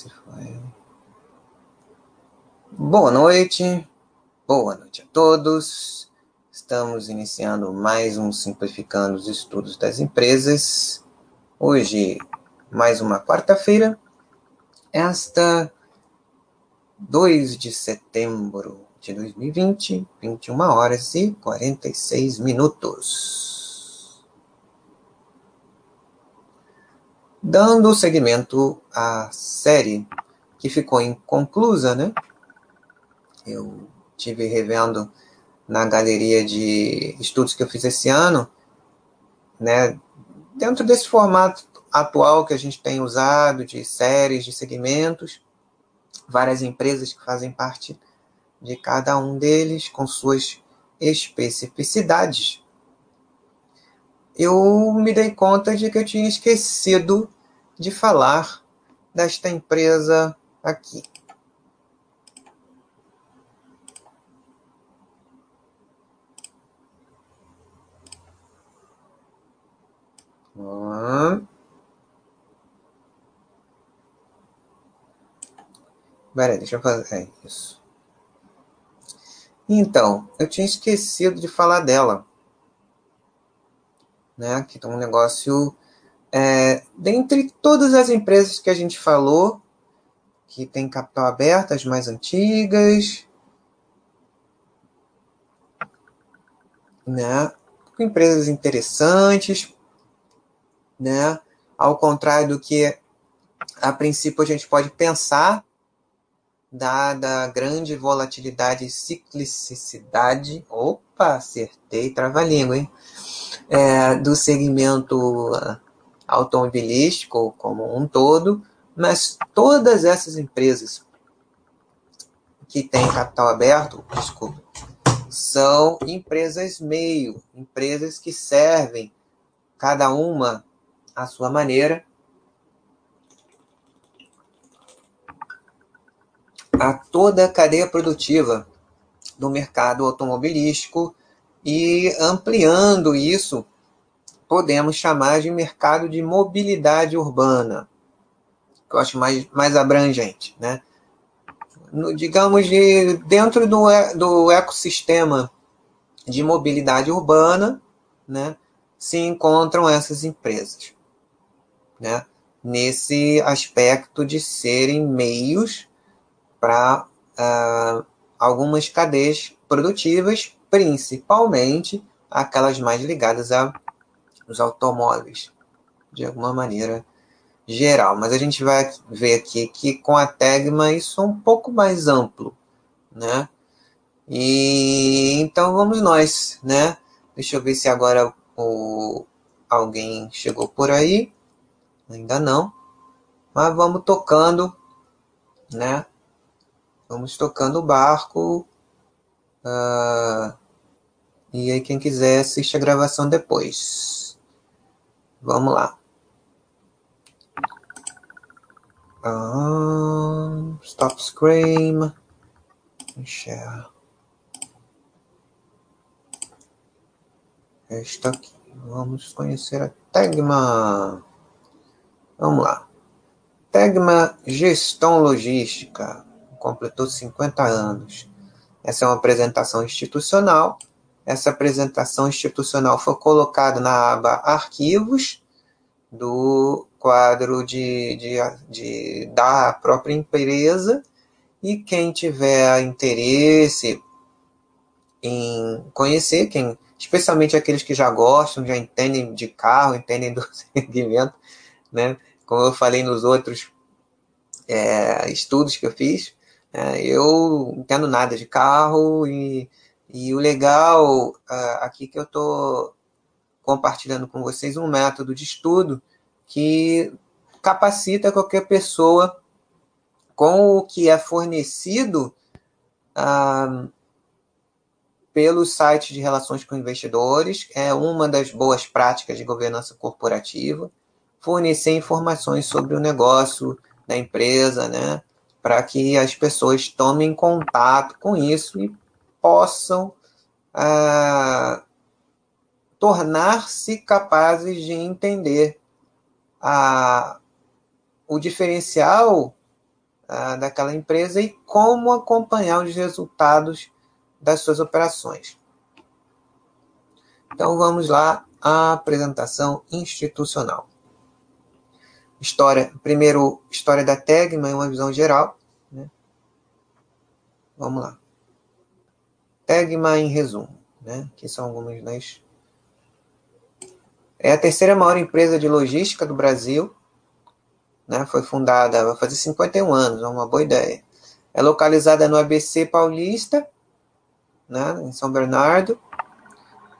Foi. Boa noite, boa noite a todos. Estamos iniciando mais um Simplificando os Estudos das Empresas. Hoje, mais uma quarta-feira, esta 2 de setembro de 2020, 21 horas e 46 minutos. Dando seguimento à série que ficou inconclusa, né? Eu tive revendo na galeria de estudos que eu fiz esse ano, né? Dentro desse formato atual que a gente tem usado de séries, de segmentos, várias empresas que fazem parte de cada um deles com suas especificidades. Eu me dei conta de que eu tinha esquecido de falar desta empresa aqui. Hum. Peraí, deixa eu fazer. É isso. Então, eu tinha esquecido de falar dela. Né? Que é um negócio. É, dentre todas as empresas que a gente falou, que tem capital aberto, as mais antigas, né? empresas interessantes, né? Ao contrário do que a princípio a gente pode pensar, dada a grande volatilidade e ciclicidade, opa, acertei, trava-língua, hein? É, do segmento ah, automobilístico como um todo, mas todas essas empresas que têm capital aberto, desculpa, são empresas meio, empresas que servem cada uma à sua maneira a toda a cadeia produtiva do mercado automobilístico e ampliando isso, podemos chamar de mercado de mobilidade urbana, que eu acho mais, mais abrangente, né? No, digamos, de, dentro do, do ecossistema de mobilidade urbana, né, se encontram essas empresas, né, nesse aspecto de serem meios para uh, algumas cadeias produtivas, principalmente aquelas mais ligadas aos automóveis, de alguma maneira geral. Mas a gente vai ver aqui que com a Tegma isso é um pouco mais amplo, né? E então vamos nós, né? Deixa eu ver se agora o, alguém chegou por aí. Ainda não. Mas vamos tocando, né? Vamos tocando o barco. Uh, e aí, quem quiser, assiste a gravação depois. Vamos lá. Uh, stop Scream. Share. Está aqui. Vamos conhecer a Tegma. Vamos lá. Tegma Gestão Logística completou 50 anos. Essa é uma apresentação institucional. Essa apresentação institucional foi colocada na aba Arquivos do quadro de, de, de, da própria empresa. E quem tiver interesse em conhecer, quem, especialmente aqueles que já gostam, já entendem de carro, entendem do segmento, né? como eu falei nos outros é, estudos que eu fiz, é, eu entendo nada de carro e, e o legal uh, aqui que eu estou compartilhando com vocês um método de estudo que capacita qualquer pessoa com o que é fornecido uh, pelo site de relações com investidores, é uma das boas práticas de governança corporativa, fornecer informações sobre o negócio da empresa, né? para que as pessoas tomem contato com isso e possam ah, tornar-se capazes de entender a, o diferencial uh, daquela empresa e como acompanhar os resultados das suas operações. Então vamos lá à apresentação institucional. História, primeiro, história da Tegma em uma visão geral. Né? Vamos lá. Tegma em resumo. Né? Aqui são algumas das. É a terceira maior empresa de logística do Brasil. Né? Foi fundada, vai fazer 51 anos, é uma boa ideia. É localizada no ABC Paulista, né? em São Bernardo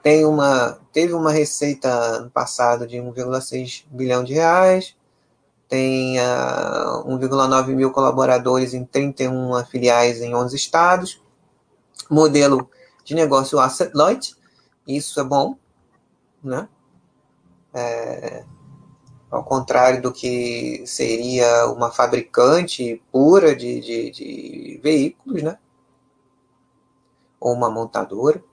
tem uma, teve uma receita no passado de 1,6 bilhão de reais, tem uh, ah, 1,9 mil colaboradores em 31 filiais em 11 estados, modelo de negócio asset light, isso é bom, né? É, ao contrário do que seria uma fabricante pura de, de, de veículos, né? Ou uma montadora.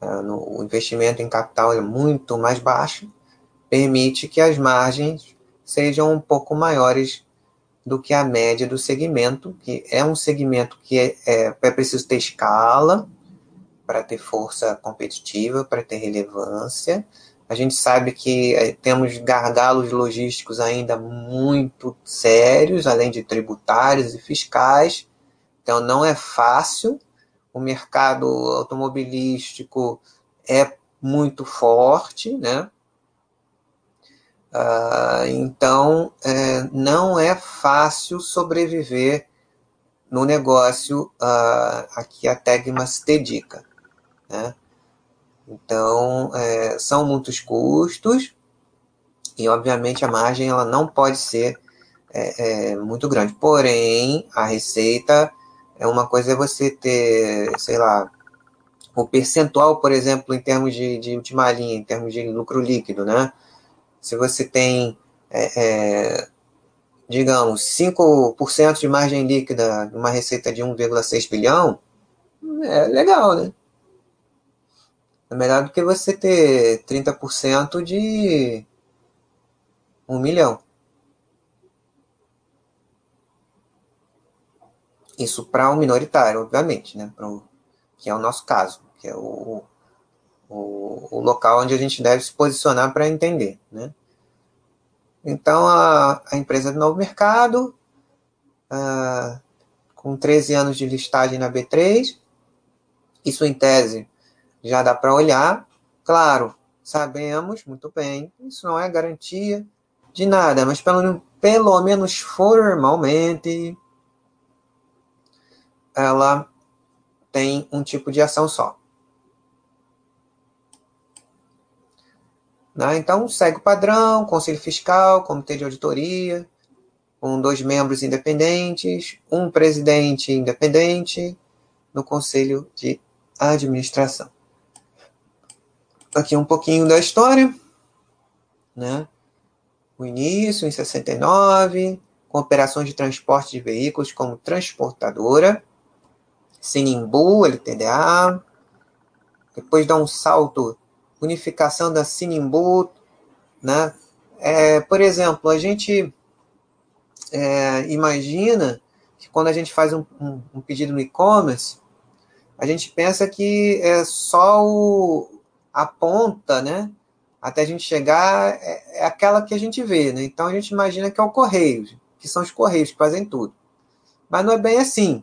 Ah, no, o investimento em capital é muito mais baixo, permite que as margens sejam um pouco maiores do que a média do segmento, que é um segmento que é, é, é preciso ter escala para ter força competitiva, para ter relevância. A gente sabe que é, temos gargalos logísticos ainda muito sérios, além de tributários e fiscais, então não é fácil o mercado automobilístico é muito forte, né? Uh, então, é, não é fácil sobreviver no negócio uh, a que a Tegma se dedica. Né? Então, é, são muitos custos e, obviamente, a margem ela não pode ser é, é muito grande. Porém, a receita é uma coisa é você ter, sei lá, o percentual, por exemplo, em termos de, de última linha, em termos de lucro líquido, né? Se você tem, é, é, digamos, 5% de margem líquida numa receita de 1,6 bilhão, é legal, né? É melhor do que você ter 30% de 1 milhão. Isso para um minoritário, obviamente, né? Pro, que é o nosso caso, que é o, o, o local onde a gente deve se posicionar para entender, né? Então, a, a empresa do novo mercado, com 13 anos de listagem na B3, isso em tese já dá para olhar. Claro, sabemos muito bem, isso não é garantia de nada, mas pelo, pelo menos formalmente ela tem um tipo de ação só. Né? Então, segue o padrão, Conselho Fiscal, Comitê de Auditoria, com dois membros independentes, um presidente independente no Conselho de Administração. Aqui um pouquinho da história. Né? O início, em 69, com operações de transporte de veículos como transportadora, Sinimbu, LTDA. Depois dá um salto, unificação da Sinimbu, né? É, por exemplo, a gente é, imagina que quando a gente faz um, um, um pedido no e-commerce, a gente pensa que é só o, a ponta, né? Até a gente chegar, é, é aquela que a gente vê, né? Então a gente imagina que é o correio, que são os correios que fazem tudo. Mas não é bem assim.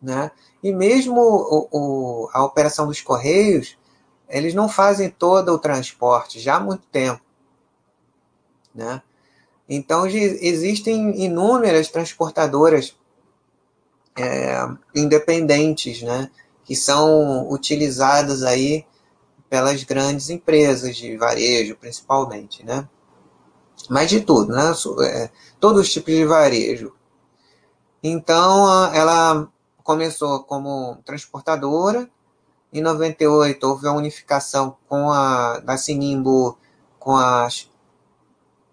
Né? E mesmo o, o, a operação dos Correios, eles não fazem todo o transporte já há muito tempo. Né? Então, existem inúmeras transportadoras é, independentes, né? que são utilizadas aí pelas grandes empresas de varejo, principalmente, né? Mas de tudo, né? É, todos os tipos de varejo. Então, ela começou como transportadora. Em 98 houve a unificação com a da Sinimbu com a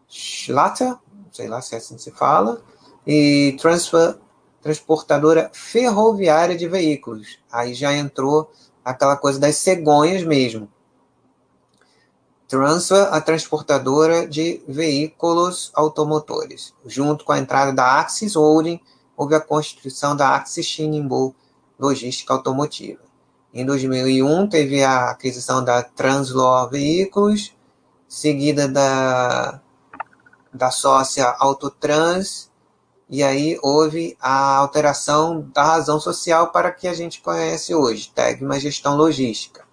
Schlata, sei lá se é assim que se fala, e transfer, transportadora ferroviária de veículos. Aí já entrou aquela coisa das cegonhas mesmo. Transfer, a transportadora de veículos automotores. Junto com a entrada da Axis Holding, houve a constituição da Axis Shinimbo Logística Automotiva. Em 2001, teve a aquisição da Translor Veículos, seguida da, da sócia Autotrans, e aí houve a alteração da razão social para que a gente conhece hoje, Tegma Gestão Logística,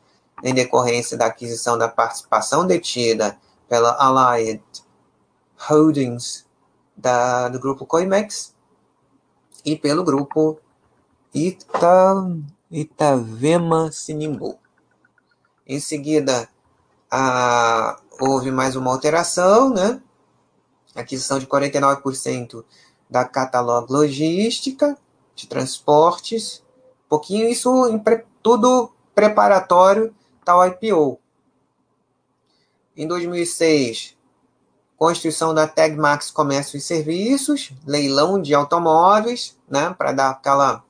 em decorrência da aquisição da participação detida pela Allied Holdings da, do grupo Coimex e pelo grupo Ita, Itavema Sinimbu. Em seguida, a, houve mais uma alteração, né? Aquisição de 49% da Catalog Logística de Transportes. Um pouquinho isso em pre, tudo preparatório tal IPO. Em 2006, constituição da Tegmax Comércio e Serviços, leilão de automóveis, né, para dar aquela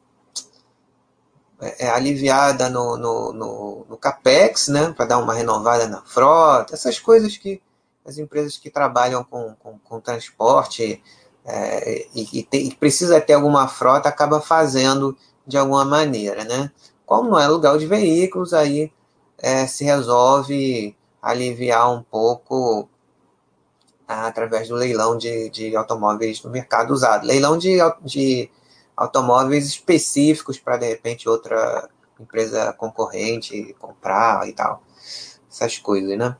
é, é, aliviada no, no, no, no, CAPEX, né, para dar uma renovada na frota, essas coisas que as empresas que trabalham com, com, com transporte é, e, e, e, precisa ter alguma frota acaba fazendo de alguma maneira, né? Como não é aluguel de veículos, aí é, se resolve aliviar um pouco através do leilão de, de automóveis no mercado usado. Leilão de, de automóveis específicos para, de repente, outra empresa concorrente comprar e tal. Essas coisas, né?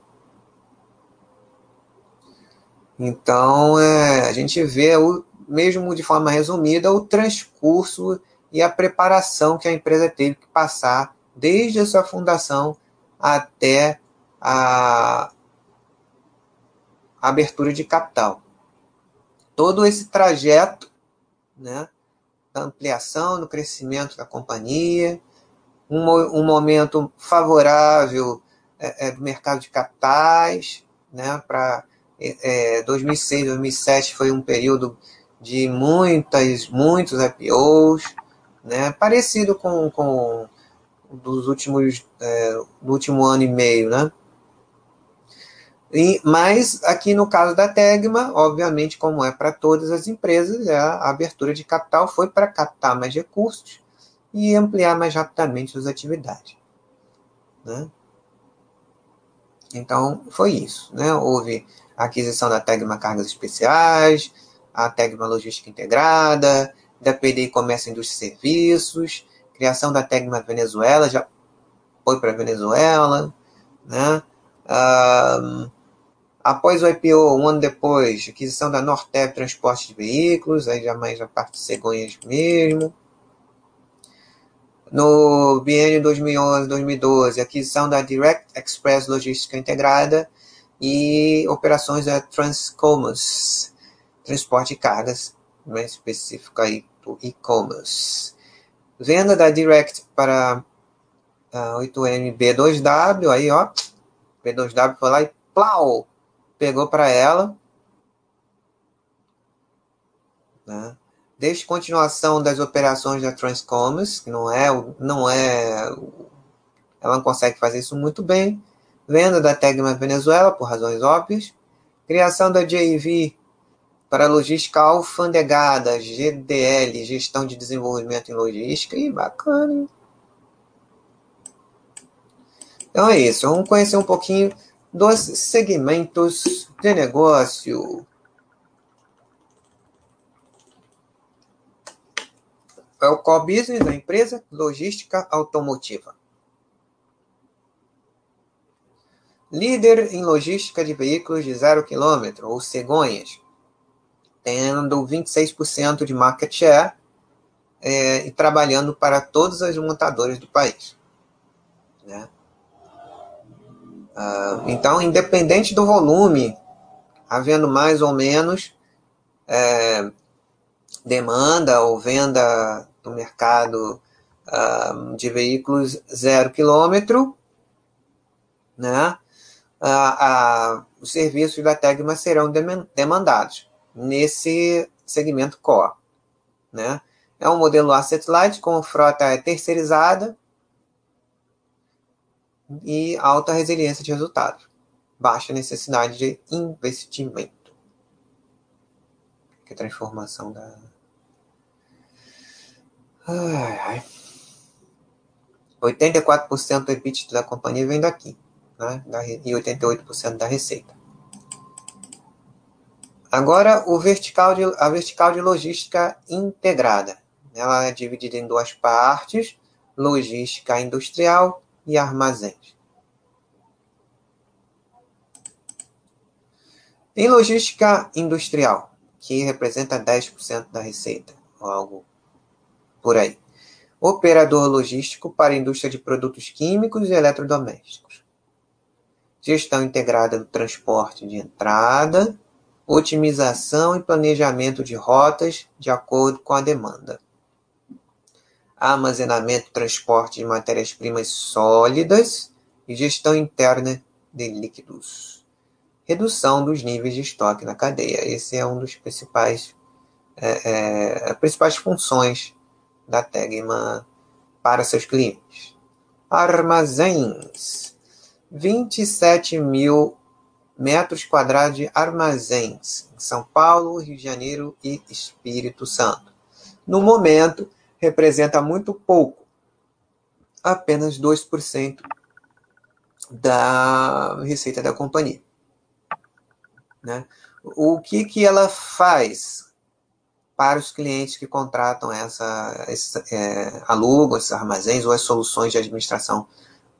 Então, é, a gente vê, o, mesmo de forma resumida, o transcurso e a preparação que a empresa teve que passar desde a sua fundação até a abertura de capital. Todo esse trajeto, né, da ampliação, do crescimento da companhia, um, um momento favorável é, é, do mercado de capitais, né, para é, 2006, 2007 foi um período de muitas, muitos IPOs, né, parecido com, com dos últimos, é, do último ano e meio, né? E, mas aqui no caso da Tegma, obviamente, como é para todas as empresas, a abertura de capital foi para captar mais recursos e ampliar mais rapidamente suas atividades. Né? Então, foi isso. Né? Houve a aquisição da Tegma Cargas Especiais, a Tegma Logística Integrada, da PDI Comércio Indústria e Serviços, criação da Tegma Venezuela, já foi para Venezuela, né? Um, Após o IPO, um ano depois, aquisição da Nortep Transporte de Veículos, aí já mais a parte de cegonhas mesmo. No biênio 2011-2012, aquisição da Direct Express Logística Integrada e operações da Transcommerce, transporte de cargas, mais específico aí do e-commerce. Venda da Direct para a 8M B2W, aí ó, B2W foi lá e plau, pegou para ela. Né? Descontinuação das operações da Transcommerce, que não é, não é. Ela não consegue fazer isso muito bem. Venda da Tegma Venezuela, por razões óbvias. Criação da JV para logística alfandegada, GDL, gestão de desenvolvimento em logística. E bacana, hein? Então é isso. Vamos conhecer um pouquinho dos segmentos de negócio. É o core business da empresa, logística automotiva. Líder em logística de veículos de zero quilômetro, ou cegonhas, tendo 26% de market share é, e trabalhando para todas as montadoras do país. Né? Uh, então, independente do volume, havendo mais ou menos é, demanda ou venda no mercado uh, de veículos zero quilômetro, né, uh, os serviços da Tegma serão demandados nesse segmento core. Né? É um modelo asset light com frota terceirizada, e alta resiliência de resultados. baixa necessidade de investimento. Que transformação da. Ai, ai. 84% do EBITDA da companhia vem daqui, né? e 88% da receita. Agora, o vertical de, a vertical de logística integrada. Ela é dividida em duas partes: logística industrial e armazéns. Em logística industrial, que representa 10% da receita, ou algo por aí. Operador logístico para a indústria de produtos químicos e eletrodomésticos. Gestão integrada do transporte de entrada, otimização e planejamento de rotas de acordo com a demanda. Armazenamento transporte de matérias-primas sólidas e gestão interna de líquidos redução dos níveis de estoque na cadeia. Esse é um dos principais é, é, principais funções da Tegma para seus clientes. Armazéns. 27 mil metros quadrados de armazéns em São Paulo, Rio de Janeiro e Espírito Santo. No momento, representa muito pouco, apenas 2% da receita da companhia. Né? O que, que ela faz para os clientes que contratam essa, esse, é, alugam esses armazéns ou as soluções de administração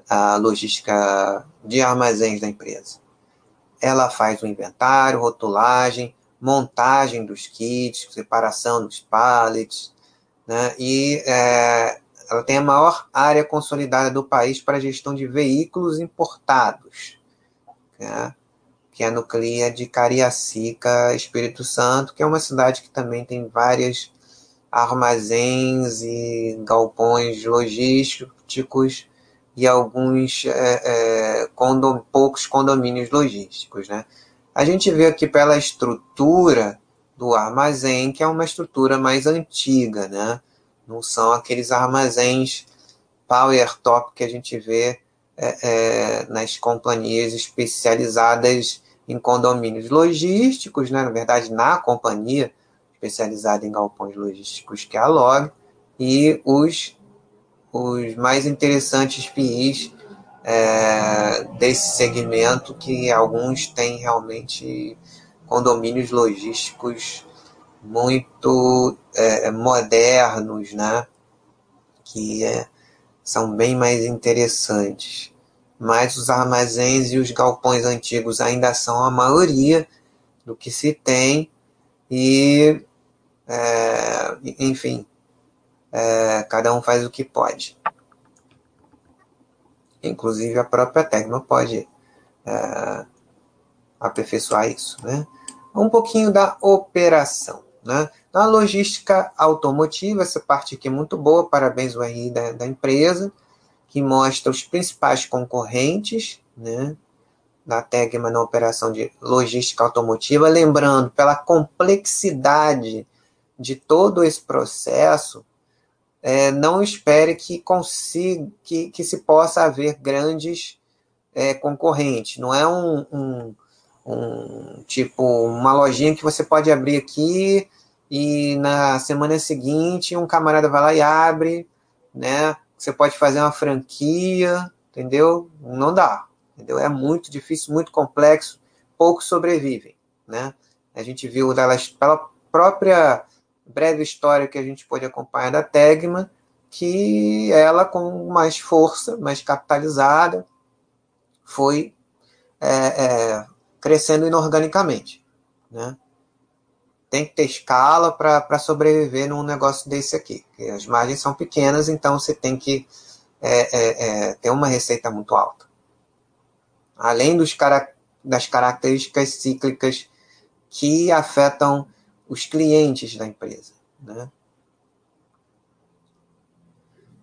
a logística de armazéns da empresa? Ela faz o inventário, rotulagem, montagem dos kits, separação dos pallets, né? e é, ela tem a maior área consolidada do país para gestão de veículos importados. Né? que é no CLIA de Cariacica, Espírito Santo, que é uma cidade que também tem várias armazéns e galpões logísticos e alguns é, é, condom, poucos condomínios logísticos. Né? A gente vê aqui pela estrutura do armazém, que é uma estrutura mais antiga, né? não são aqueles armazéns power top que a gente vê é, é nas companhias especializadas em condomínios logísticos, né, na verdade, na companhia especializada em galpões logísticos que é a Log, e os, os mais interessantes PIs é, desse segmento, que alguns têm realmente condomínios logísticos muito é, modernos, né? que é, são bem mais interessantes. Mas os armazéns e os galpões antigos ainda são a maioria do que se tem e é, enfim é, cada um faz o que pode. Inclusive a própria Tecma pode é, aperfeiçoar isso né um pouquinho da operação né? Na logística automotiva essa parte aqui é muito boa parabéns o RI da, da empresa que mostra os principais concorrentes, né, da Tegma na operação de logística automotiva, lembrando, pela complexidade de todo esse processo, é, não espere que consiga que, que se possa haver grandes é, concorrentes. Não é um, um, um, tipo uma lojinha que você pode abrir aqui e na semana seguinte um camarada vai lá e abre, né? Você pode fazer uma franquia, entendeu? Não dá, entendeu? É muito difícil, muito complexo, poucos sobrevivem, né? A gente viu pela própria breve história que a gente pôde acompanhar da Tegma, que ela com mais força, mais capitalizada, foi é, é, crescendo inorganicamente, né? tem que ter escala para sobreviver num negócio desse aqui. As margens são pequenas, então você tem que é, é, é, ter uma receita muito alta. Além dos, das características cíclicas que afetam os clientes da empresa. Né?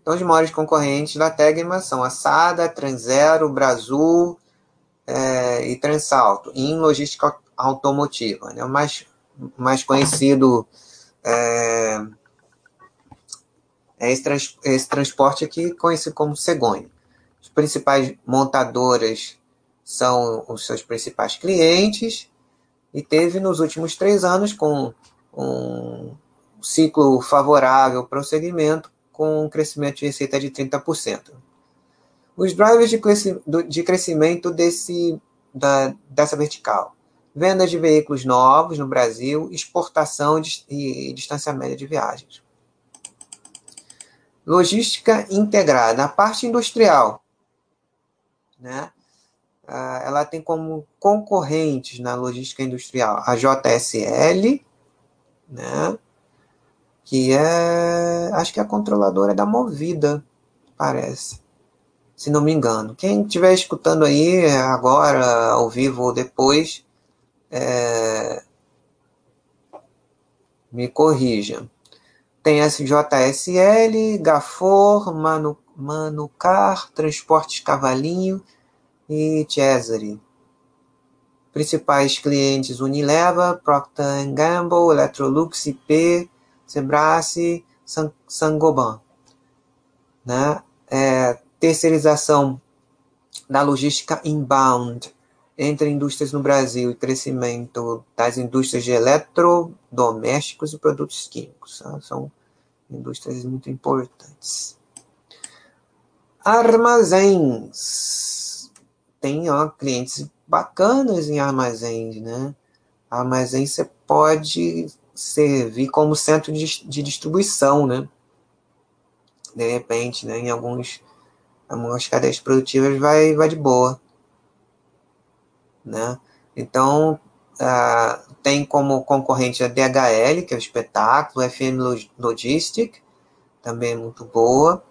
Então, os maiores concorrentes da Tegma são a SADA, Tranzero, Brasil é, e Transalto, em logística automotiva. Né? Mas mais conhecido é, é esse, trans, esse transporte aqui conhecido como cegonha. As principais montadoras são os seus principais clientes e teve nos últimos três anos com um ciclo favorável para o segmento, com um crescimento de receita de 30%. Os drivers de crescimento desse, da, dessa vertical. Venda de veículos novos no Brasil, exportação e distância média de viagens. Logística integrada. A parte industrial, né? Ah, ela tem como concorrentes na logística industrial a JSL, né? que é, acho que é a controladora da Movida, parece, se não me engano. Quem estiver escutando aí agora, ao vivo ou depois, é, me corrija. Tem SJSL, Gafor, Manu, Manucar, Transportes Cavalinho e Cesare. Principais clientes Unilever, Procter Gamble, Electrolux, IP, Sebrae, Sangoban. Né? É, terceirização da logística inbound entre indústrias no Brasil e crescimento das indústrias de eletrodomésticos e produtos químicos. Tá? São indústrias muito importantes. Armazéns. Tem ó, clientes bacanas em armazéns, né? Armazém você pode servir como centro de, de distribuição, né? De repente, né? Em alguns, algumas cadeias produtivas vai, vai de boa, né? Então, uh, tem como concorrente a DHL, que é o espetáculo, FM Logistic, também é muito boa,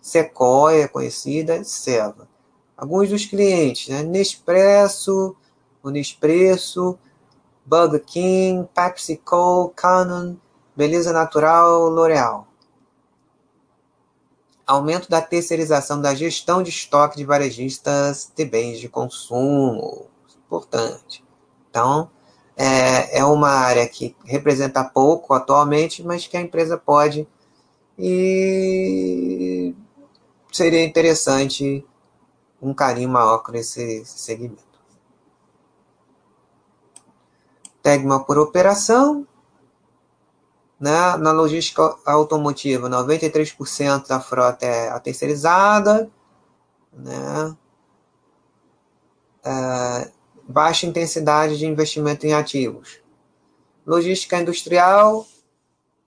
Sequoia é conhecida, Seva. Alguns dos clientes, né? Nespresso, o Nespresso, Burger King, PepsiCo, Canon, Beleza Natural, L'Oreal. Aumento da terceirização da gestão de estoque de varejistas de bens de consumo. Importante. Então, é, é uma área que representa pouco atualmente, mas que a empresa pode e seria interessante um carinho maior com esse segmento. Tegma por operação. Né? Na logística automotiva, 93% da frota é a terceirizada. Né? É, baixa intensidade de investimento em ativos. Logística industrial,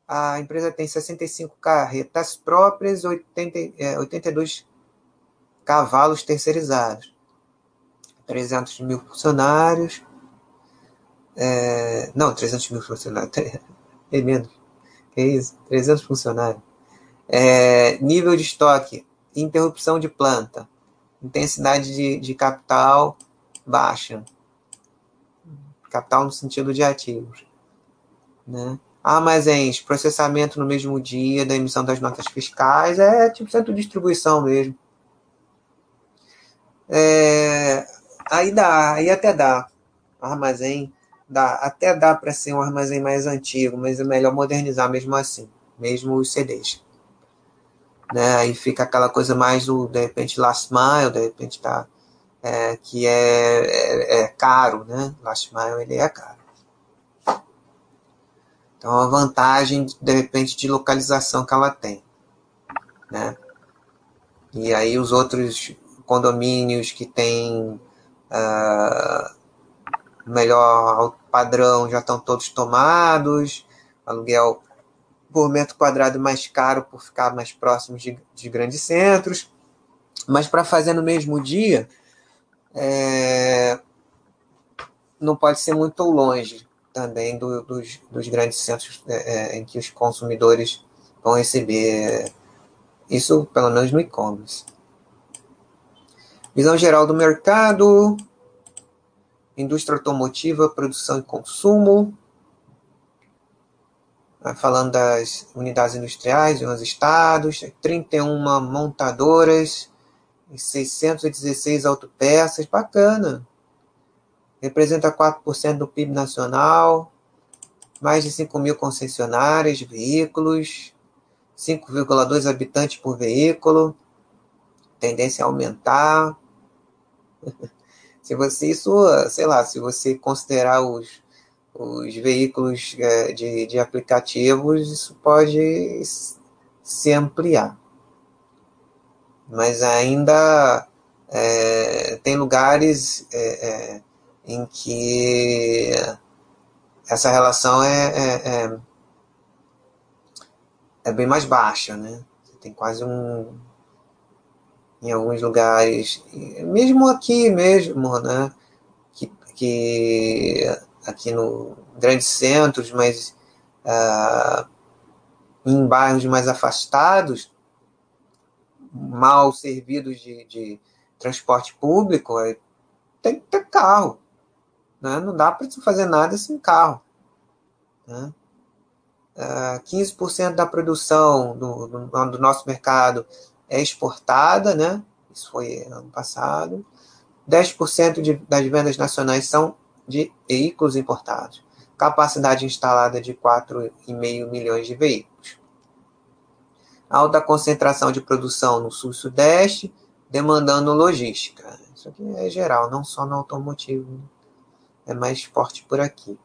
a empresa tem 65 carretas próprias, 80, é, 82 cavalos terceirizados, 300 mil funcionários, é, não, 300 mil funcionários. É menos. Que isso? 300 funcionários. É, nível de estoque. Interrupção de planta. Intensidade de, de capital baixa. Capital no sentido de ativos. Né? Armazéns, processamento no mesmo dia da emissão das notas fiscais, é tipo centro de distribuição mesmo. É, aí dá, aí até dá. Armazém dá, até dá para ser um armazém mais antigo, mas é melhor modernizar mesmo assim, mesmo os CDs. Né? Aí fica aquela coisa mais do, de repente, last mile, de repente tá, é, que é, é, é, caro, né? Last mile ele é caro. Então, a vantagem, de repente, de localização que ela tem. Né? E aí os outros condomínios que têm uh, melhor padrão já estão todos tomados, aluguel por metro quadrado mais caro por ficar mais próximo de, de grandes centros. Mas para fazer no mesmo dia, é, não pode ser muito longe também do, dos, dos, grandes centros é, é em que os consumidores vão receber isso, pelo menos no e-commerce. Visão geral do mercado indústria automotiva, produção e consumo, falando das unidades industriais em 11 estados, 31 montadoras e 616 autopeças, bacana. Representa 4% do PIB nacional, mais de 5 mil concessionárias de veículos, 5,2 habitantes por veículo, tendência a aumentar. Se você isso, sei lá, se você considerar os, os veículos é, de, de aplicativos, isso pode se ampliar. Mas ainda é, tem lugares é, é em que essa relação é, é, é, é bem mais baixa, né? Você tem quase um em alguns lugares, mesmo aqui mesmo, né? Que, que aqui no grandes centros, mas ah, em bairros mais afastados, mal servidos de, de transporte público, tem que ter carro. Né? Não dá para fazer nada sem carro. Né? Uh, ah, 15% da produção do, do, do, nosso mercado é exportada, né? isso foi ano passado. 10% de, das vendas nacionais são de veículos importados. Capacidade instalada de 4,5 milhões de veículos. Alta concentração de produção no sul-sudeste, demandando logística. Isso aqui é geral, não só no automotivo. Né? É mais forte por aqui.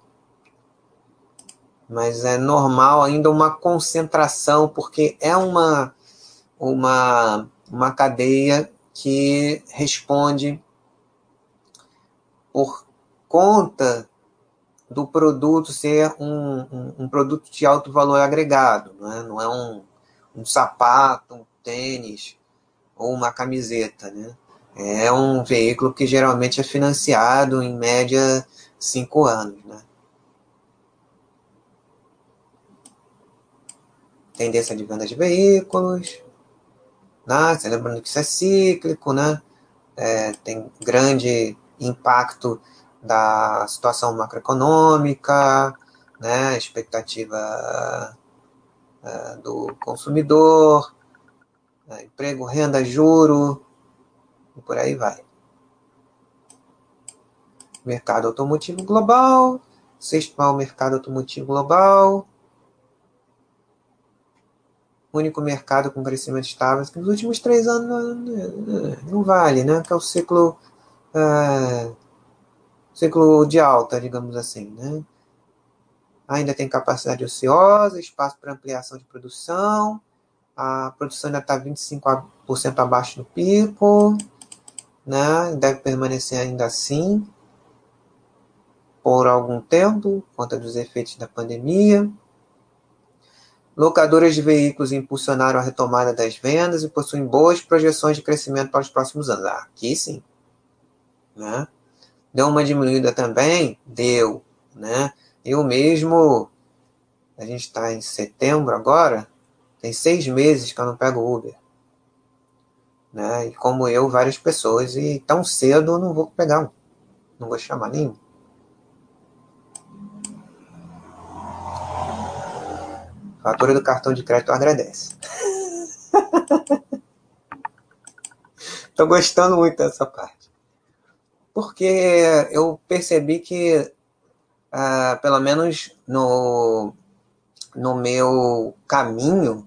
Mas é normal ainda uma concentração, porque é uma, uma, uma cadeia que responde por conta do produto ser um, um, um, produto de alto valor agregado, não é, não é um, um sapato, um tênis ou uma camiseta, né? É um veículo que geralmente é financiado em média cinco anos, né? Tendência de venda de veículos, né? lembrando que isso é cíclico, né? É, tem grande impacto da situação macroeconômica, né, expectativa uh, do consumidor, uh, emprego, renda, juro, e por aí vai. Mercado automotivo global, sexto maior mercado automotivo global, único mercado com crescimento estável, que nos últimos três anos não, vale, né? Que é o ciclo uh, ciclo de alta, digamos assim, né? Ainda tem capacidade ociosa, espaço para ampliação de produção, a produção ainda está 25% abaixo do pico, né? deve permanecer ainda assim por algum tempo, por conta dos efeitos da pandemia. Locadoras de veículos impulsionaram a retomada das vendas e possuem boas projeções de crescimento para os próximos anos. Ah, aqui sim. Né? Deu uma diminuída também? Deu, né? Eu mesmo, a gente está em setembro agora, tem seis meses que eu não pego Uber. Né? E como eu, várias pessoas, e tão cedo eu não vou pegar um. Não vou chamar nenhum. Fatura do cartão de crédito agradece. Estou gostando muito dessa parte porque eu percebi que, uh, pelo menos no, no meu caminho,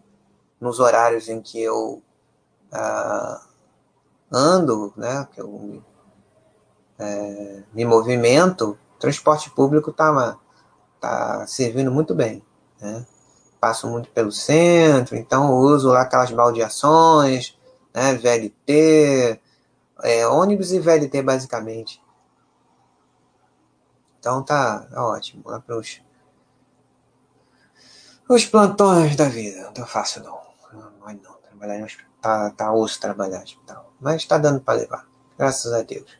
nos horários em que eu uh, ando, né, que eu me movimento, transporte público está tá servindo muito bem. Né? Passo muito pelo centro, então uso lá aquelas baldeações, né, VLT, é, ônibus e VLT, basicamente. Então tá, ótimo. Lá para os os plantões da vida. Não tá fácil não. Não, não. Trabalhar em hospital. Tá, tá osso trabalhar em hospital. Mas tá dando para levar. Graças a Deus.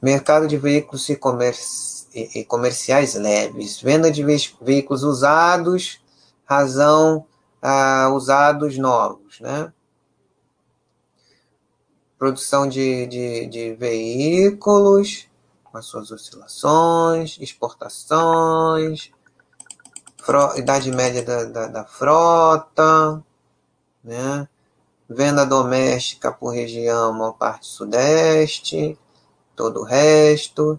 Mercado de veículos e, comerci e comerciais leves. Venda de ve veículos usados. Razão ah, usados novos, né? produção de, de, de veículos, com as suas oscilações, exportações, idade média da, da, da, frota, né? venda doméstica por região, uma parte sudeste, todo o resto,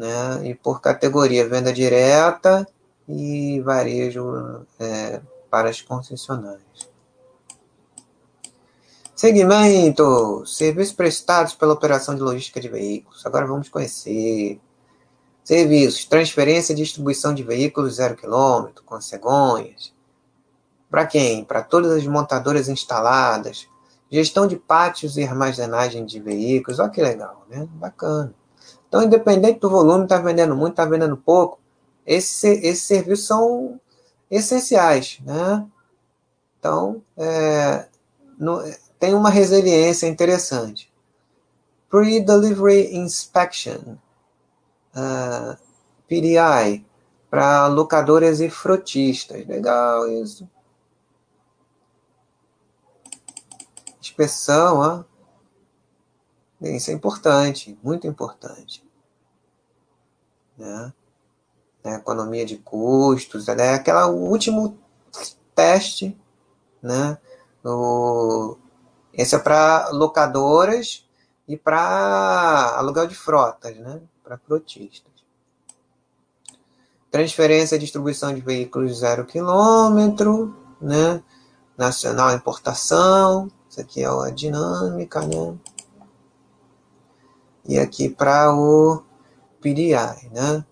né? e por categoria, venda direta e varejo é, para as concessionárias. Segmento: serviços prestados pela operação de logística de veículos. Agora vamos conhecer. Serviços: transferência e distribuição de veículos zero quilômetro, com cegonhas. Para quem? Para todas as montadoras instaladas. Gestão de pátios e armazenagem de veículos. Olha que legal, né? Bacana. Então, independente do volume, está vendendo muito, está vendendo pouco, esse, esses serviços são essenciais, né? Então, é, no, tem uma resiliência interessante. Pre-Delivery Inspection, uh, PDI, para locadoras e frotistas. Legal isso. Inspeção, ó. Isso é importante, muito importante. Né? né, economia de custos, né, aquela último teste, né, o, esse é para locadoras e para aluguel de frotas, né, para frotistas. Transferência e distribuição de veículos zero quilômetro, né, nacional importação, isso aqui é a dinâmica, né, e aqui para o PDI, né,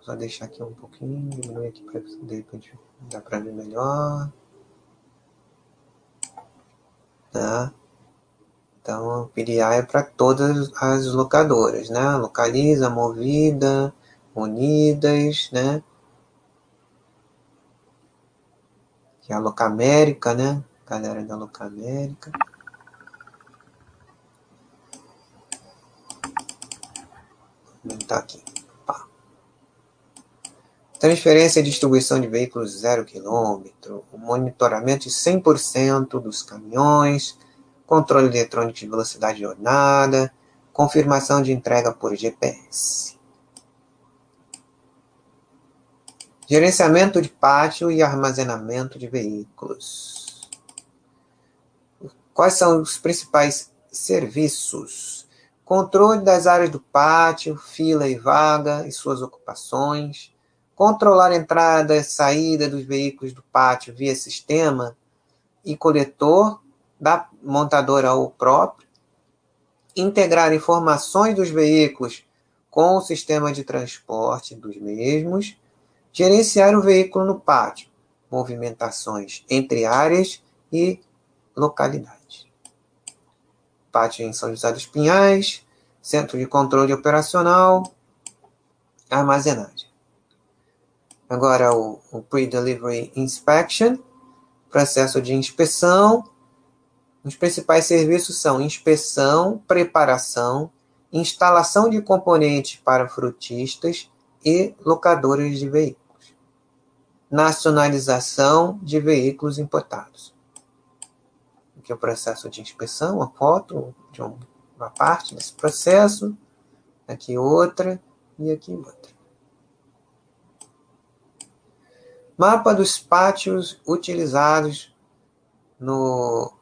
só deixar aqui um pouquinho, diminuir aqui para de repente dá para ver melhor. Tá? Então, o PDI é para todas as locadoras, né? Localiza, Movida, Unidas, né? Que é a Locamérica, né? Galera da Locamérica. Aumentar aqui. Transferência e distribuição de veículos zero quilômetro, monitoramento de 100% dos caminhões, controle eletrônico de velocidade de jornada, confirmação de entrega por GPS. Gerenciamento de pátio e armazenamento de veículos. Quais são os principais serviços? Controle das áreas do pátio, fila e vaga e suas ocupações controlar a entrada e saída dos veículos do pátio via sistema e coletor da montadora ou próprio, integrar informações dos veículos com o sistema de transporte dos mesmos, gerenciar o veículo no pátio, movimentações entre áreas e localidades. Pátio em São José dos Pinhais, Centro de Controle Operacional, armazenagem. Agora, o, o Pre-Delivery Inspection, processo de inspeção. Os principais serviços são inspeção, preparação, instalação de componentes para frutistas e locadoras de veículos. Nacionalização de veículos importados. Aqui é o processo de inspeção, a foto de uma parte desse processo. Aqui outra e aqui outra. Mapa dos pátios utilizados no.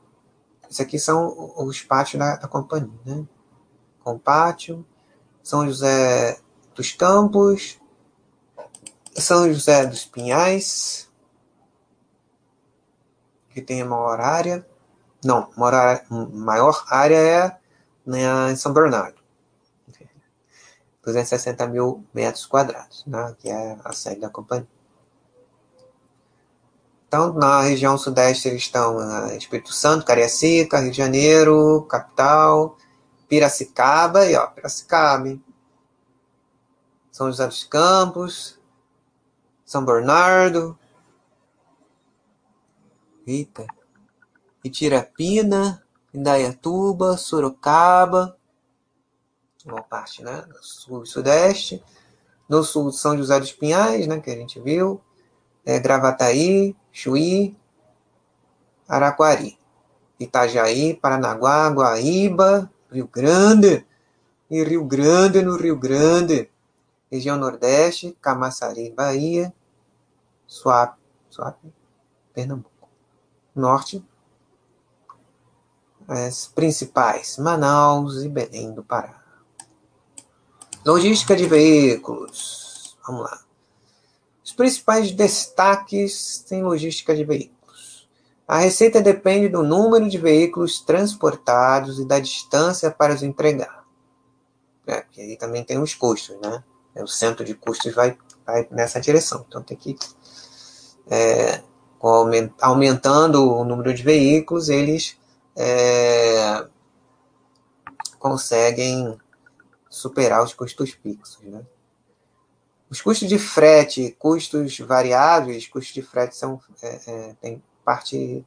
Isso aqui são os pátios da, da companhia, né? Com pátio, São José dos Campos, São José dos Pinhais, que tem a maior área. Não, maior, maior área é né, em São Bernardo. 260 mil metros quadrados, né, que é a sede da companhia. Então, na região sudeste eles estão na Espírito Santo, Cariacica, Rio de Janeiro, capital, Piracicaba, e ó, Piracicaba, hein? São José dos Campos, São Bernardo, eita, Itirapina, Indaiatuba, Sorocaba, uma parte, né, sul e sudeste, no sul São José dos Pinhais, né, que a gente viu, é, Gravataí, Chuí, Araquari, Itajaí, Paranaguá, Guaíba, Rio Grande, e Rio Grande no Rio Grande, região Nordeste, Camaçari, Bahia, Suape, Suape, Pernambuco. Norte, as principais, Manaus e Belém do Pará. Logística de veículos. Vamos lá principais destaques em logística de veículos. A receita depende do número de veículos transportados e da distância para os entregar. É, porque aí também tem os custos, né? O centro de custos vai, vai nessa direção. Então tem que. É, aumentando o número de veículos, eles é, conseguem superar os custos fixos. Né? Os custos de frete, custos variáveis, custos de frete são é, é, tem parte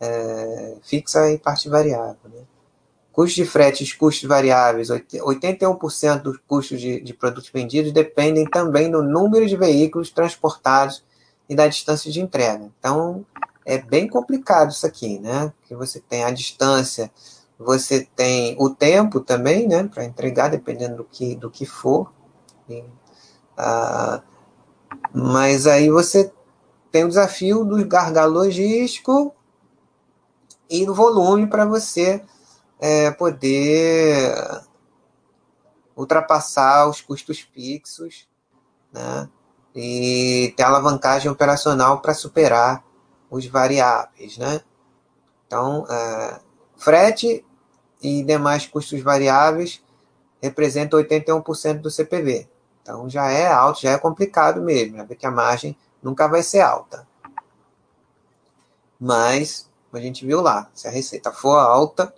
é, fixa e parte variável. Né? Custos de frete e custos variáveis, 81% dos custos de, de produtos vendidos dependem também do número de veículos transportados e da distância de entrega. Então, é bem complicado isso aqui, né? Que você tem a distância, você tem o tempo também, né? Para entregar, dependendo do que, do que for. E, ah, mas aí você tem o desafio do gargalo logístico e do volume para você é, poder ultrapassar os custos fixos, né? E ter alavancagem operacional para superar os variáveis, né? Então, é, frete e demais custos variáveis representam 81% do CPV. Então já é alto, já é complicado mesmo, né? porque a margem nunca vai ser alta. Mas, a gente viu lá, se a receita for alta,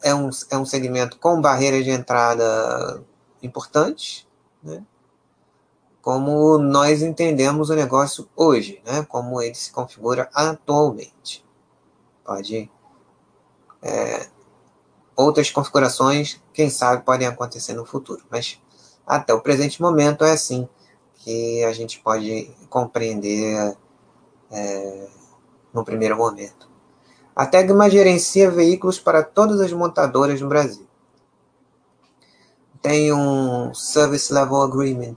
é um, é um segmento com barreiras de entrada importantes, né? Como nós entendemos o negócio hoje, né? como ele se configura atualmente. Pode. É, outras configurações, quem sabe, podem acontecer no futuro, mas até o presente momento é assim que a gente pode compreender é, no primeiro momento. A Tegma gerencia veículos para todas as montadoras no Brasil. Tem um Service Level Agreement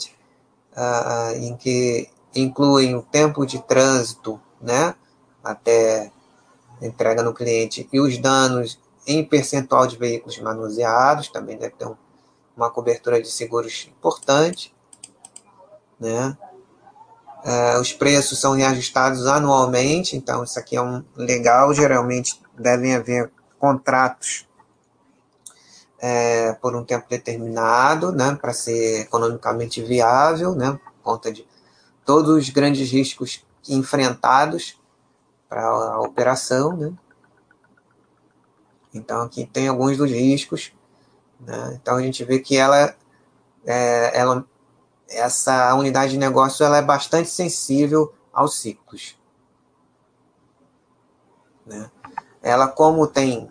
uh, em que incluem o tempo de trânsito, né, até entrega no cliente e os danos em percentual de veículos manuseados, também deve ter um, uma cobertura de seguros importante, né? Uh, os preços são reajustados anualmente, então isso aqui é um legal. Geralmente devem haver contratos é, por um tempo determinado, né, para ser economicamente viável, né, por conta de todos os grandes riscos enfrentados para a operação, né. Então aqui tem alguns dos riscos, né. Então a gente vê que ela, é, ela, essa unidade de negócio, ela é bastante sensível aos ciclos, né. Ela como tem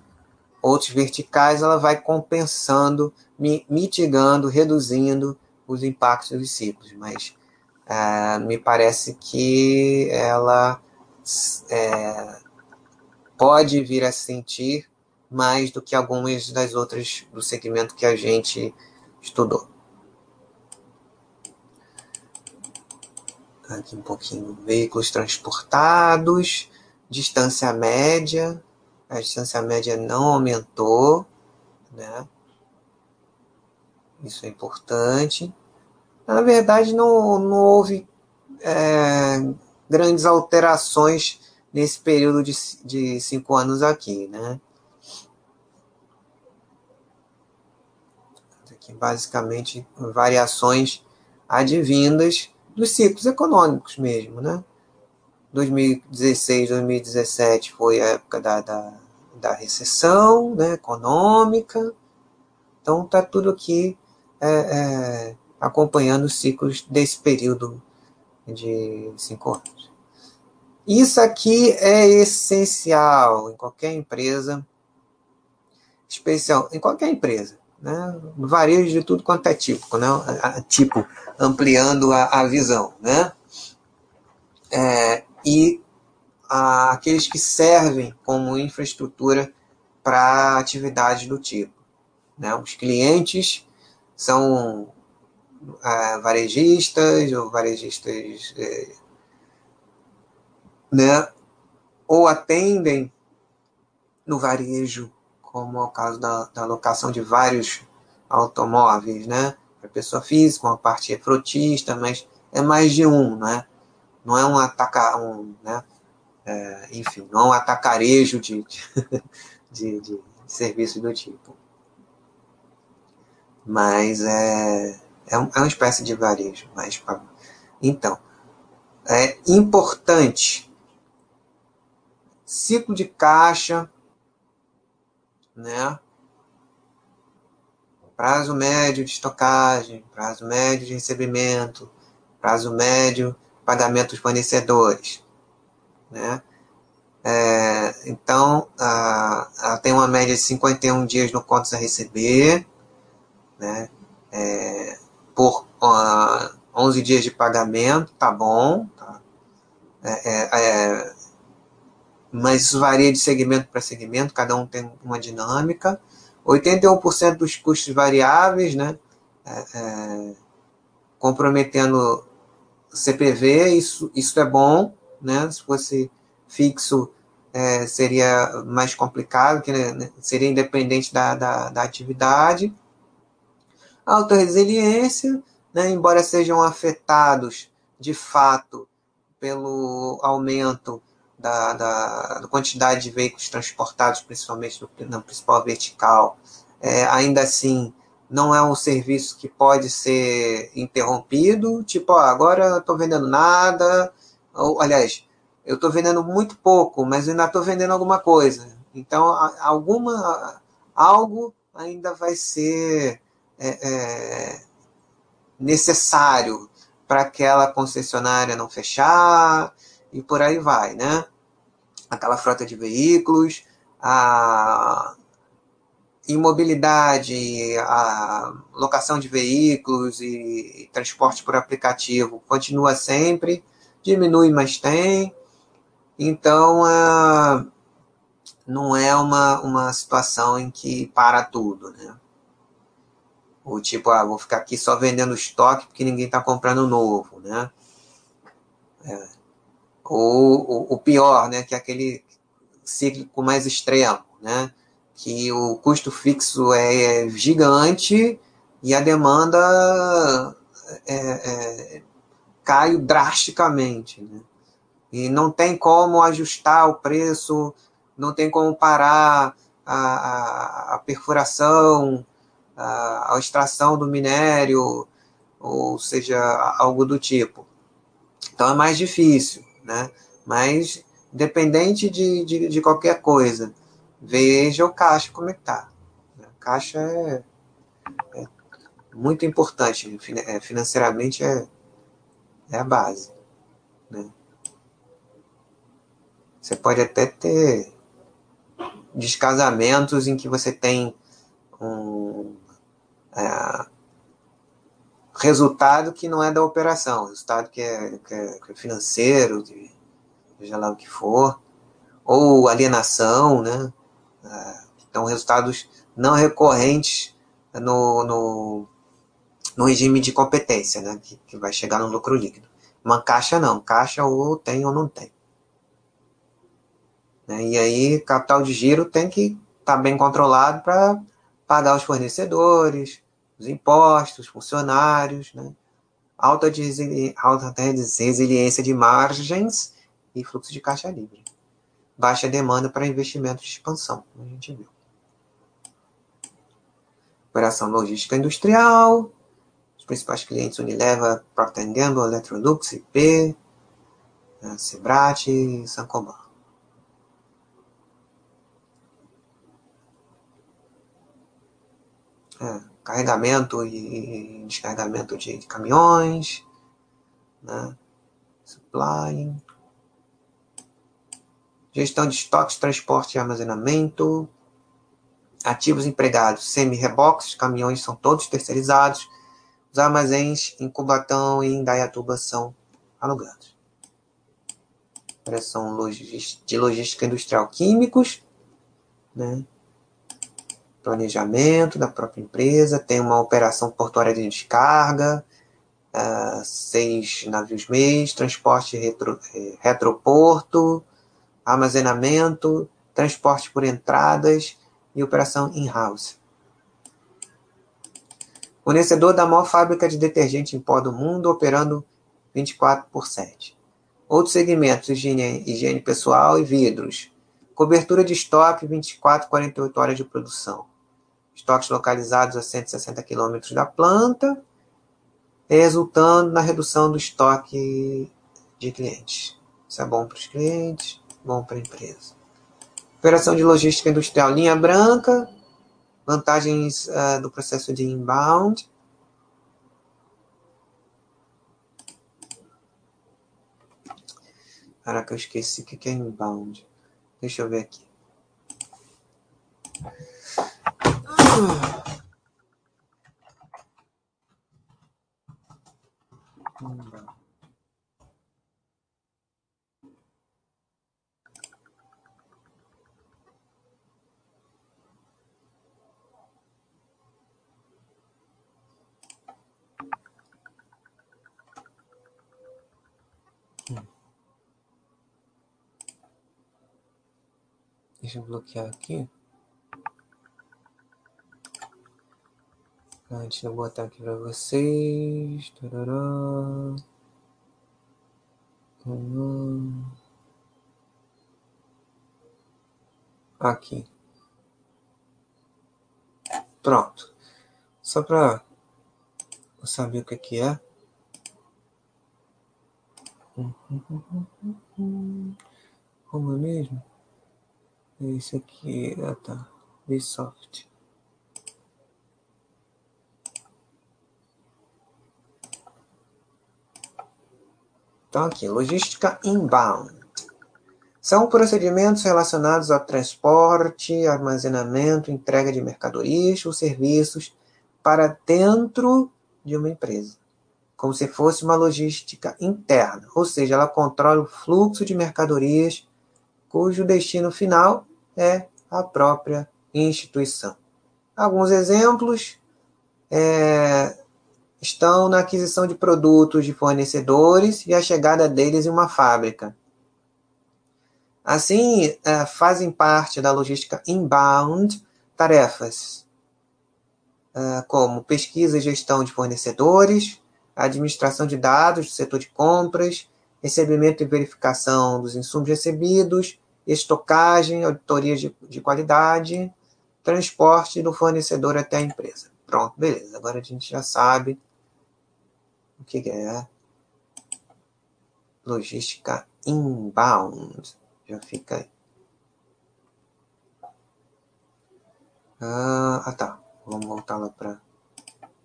outros verticais, ela vai compensando, mitigando, reduzindo os impactos dos ciclos. Mas é, me parece que ela é, pode vir a sentir mais do que algumas das outras do segmento que a gente estudou. Aqui um pouquinho, veículos transportados, distância média, a distância média não aumentou, né? Isso é importante. Na verdade, não, não houve é, grandes alterações nesse período de, de cinco anos aqui, né? Aqui, basicamente, variações advindas dos ciclos econômicos mesmo, né? 2016, 2017 foi a época da, da, da recessão né, econômica. Então, está tudo aqui é, é, acompanhando os ciclos desse período de cinco anos. Isso aqui é essencial em qualquer empresa, especial em qualquer empresa, né? Varejo de tudo quanto é tipo, né? Tipo, ampliando a, a visão, né? É, e aqueles que servem como infraestrutura para atividades do tipo. Né? Os clientes são é, varejistas ou varejistas é, né? ou atendem no varejo, como é o caso da, da locação de vários automóveis, né? para pessoa física, uma parte é frotista, mas é mais de um, né? Não é um atacar, um, né? É, enfim, não um atacarejo de, de, de, de serviço do tipo. Mas é, é, é uma espécie de varejo. Mas, então, é importante ciclo de caixa, né? Prazo médio de estocagem, prazo médio de recebimento, prazo médio pagamento dos fornecedores, né? É, então, a, a, tem uma média de 51 dias no contas a receber, né? É, por uh, 11 dias de pagamento, tá bom, tá? É, é, é mas isso varia de segmento para segmento, cada um tem uma dinâmica. 81% dos custos variáveis, né? É, comprometendo CPV, isso, isso é bom, né? Se fosse fixo, é, seria mais complicado, que né, seria independente da, da, da atividade. Alta resiliência, né, embora sejam afetados de fato pelo aumento da, da, da quantidade de veículos transportados, principalmente no, na principal vertical, é, ainda assim não é um serviço que pode ser interrompido, tipo, ó, agora eu estou vendendo nada, aliás, eu estou vendendo muito pouco, mas ainda estou vendendo alguma coisa. Então, alguma, algo ainda vai ser é, é, necessário para aquela concessionária não fechar e por aí vai, né? Aquela frota de veículos, a imobilidade, a locação de veículos e transporte por aplicativo continua sempre, diminui, mas tem. Então, é, não é uma, uma situação em que para tudo, né? O tipo, ah, vou ficar aqui só vendendo estoque porque ninguém está comprando novo, né? É. Ou o pior, né? Que é aquele cíclico mais extremo, né? Que o custo fixo é gigante e a demanda é, é, cai drasticamente, né? E não tem como ajustar o preço, não tem como parar a, a, a perfuração, a, a extração do minério, ou seja, algo do tipo. Então é mais difícil, né? Mas, independente de, de, de qualquer coisa, veja o caixa como é que tá. O caixa é, é muito importante, é, financeiramente é, é a base. Né? Você pode até ter descasamentos em que você tem um, é, resultado que não é da operação, resultado que é, que é, que é financeiro, de, seja lá o que for, ou alienação, né? Então, resultados não recorrentes no, no, no regime de competência, né? Que, que vai chegar no lucro líquido. Uma caixa não, caixa ou tem ou não tem. Né? E aí, capital de giro tem que estar tá bem controlado para pagar os fornecedores, os impostos, funcionários, né? alta, de alta resiliência de margens e fluxo de caixa livre. Baixa demanda para investimentos de expansão, como a gente viu. Operação logística industrial, os principais clientes Unilever, Procter Gamble, Electrolux, IP, né, Sebrat e Sancoban. É, carregamento e descarregamento de, caminhões, né? supply, gestão de estoques, transporte e armazenamento, ativos empregados, semi-reboques, caminhões são todos terceirizados, os armazéns em Cubatão e em Dayatuba são alugados. Operação de logística industrial químicos, né? planejamento da própria empresa, tem uma operação portuária de descarga, uh, seis navios mês, transporte retro, eh, retroporto, armazenamento, transporte por entradas e operação in-house. Fornecedor da maior fábrica de detergente em pó do mundo, operando 24 por 7. Outros segmentos, higiene, higiene pessoal e vidros. Cobertura de estoque, 24 48 horas de produção. Estoques localizados a 160 km da planta, resultando na redução do estoque de clientes. Isso é bom para os clientes, bom para a empresa. Operação de logística industrial linha branca, vantagens uh, do processo de inbound. Caraca, eu esqueci o que é inbound. Deixa eu ver aqui. Inbound. Deixa eu bloquear aqui. Ah, deixa eu botar aqui para vocês. Tarará. Hum. Aqui. Pronto. Só para saber o que, que é. Como é mesmo? Esse aqui, ah tá, Vsoft. Então aqui, logística inbound. São procedimentos relacionados ao transporte, armazenamento, entrega de mercadorias ou serviços para dentro de uma empresa, como se fosse uma logística interna, ou seja, ela controla o fluxo de mercadorias cujo destino final é a própria instituição. Alguns exemplos é, estão na aquisição de produtos de fornecedores e a chegada deles em uma fábrica. Assim, é, fazem parte da logística inbound tarefas é, como pesquisa e gestão de fornecedores, administração de dados do setor de compras, recebimento e verificação dos insumos recebidos, estocagem, auditoria de, de qualidade, transporte do fornecedor até a empresa. Pronto, beleza. Agora a gente já sabe o que é logística inbound. Já fica aí. Ah, ah tá. Vamos voltar lá para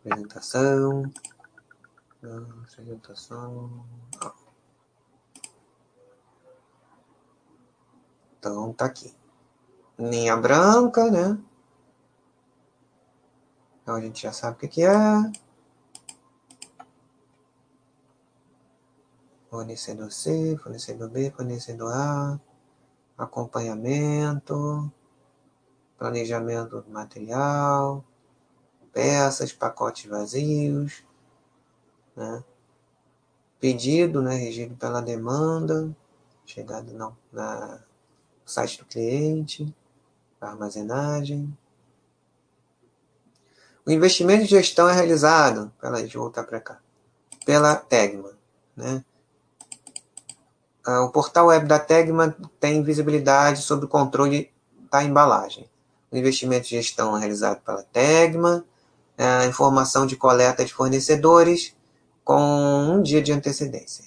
apresentação. Ah, apresentação. Ah. Então, tá aqui. Linha branca, né? Então, a gente já sabe o que, que é. Fornecedor C, fornecedor B, fornecedor A. Acompanhamento. Planejamento do material. Peças, pacotes vazios. Né? Pedido, né? Regido pela demanda. Chegada não, na o site do cliente, a armazenagem. O investimento de gestão é realizado, pela, deixa eu voltar para cá, pela Tegma. Né? Ah, o portal web da Tegma tem visibilidade sobre o controle da embalagem. O investimento de gestão é realizado pela Tegma, a informação de coleta de fornecedores com um dia de antecedência.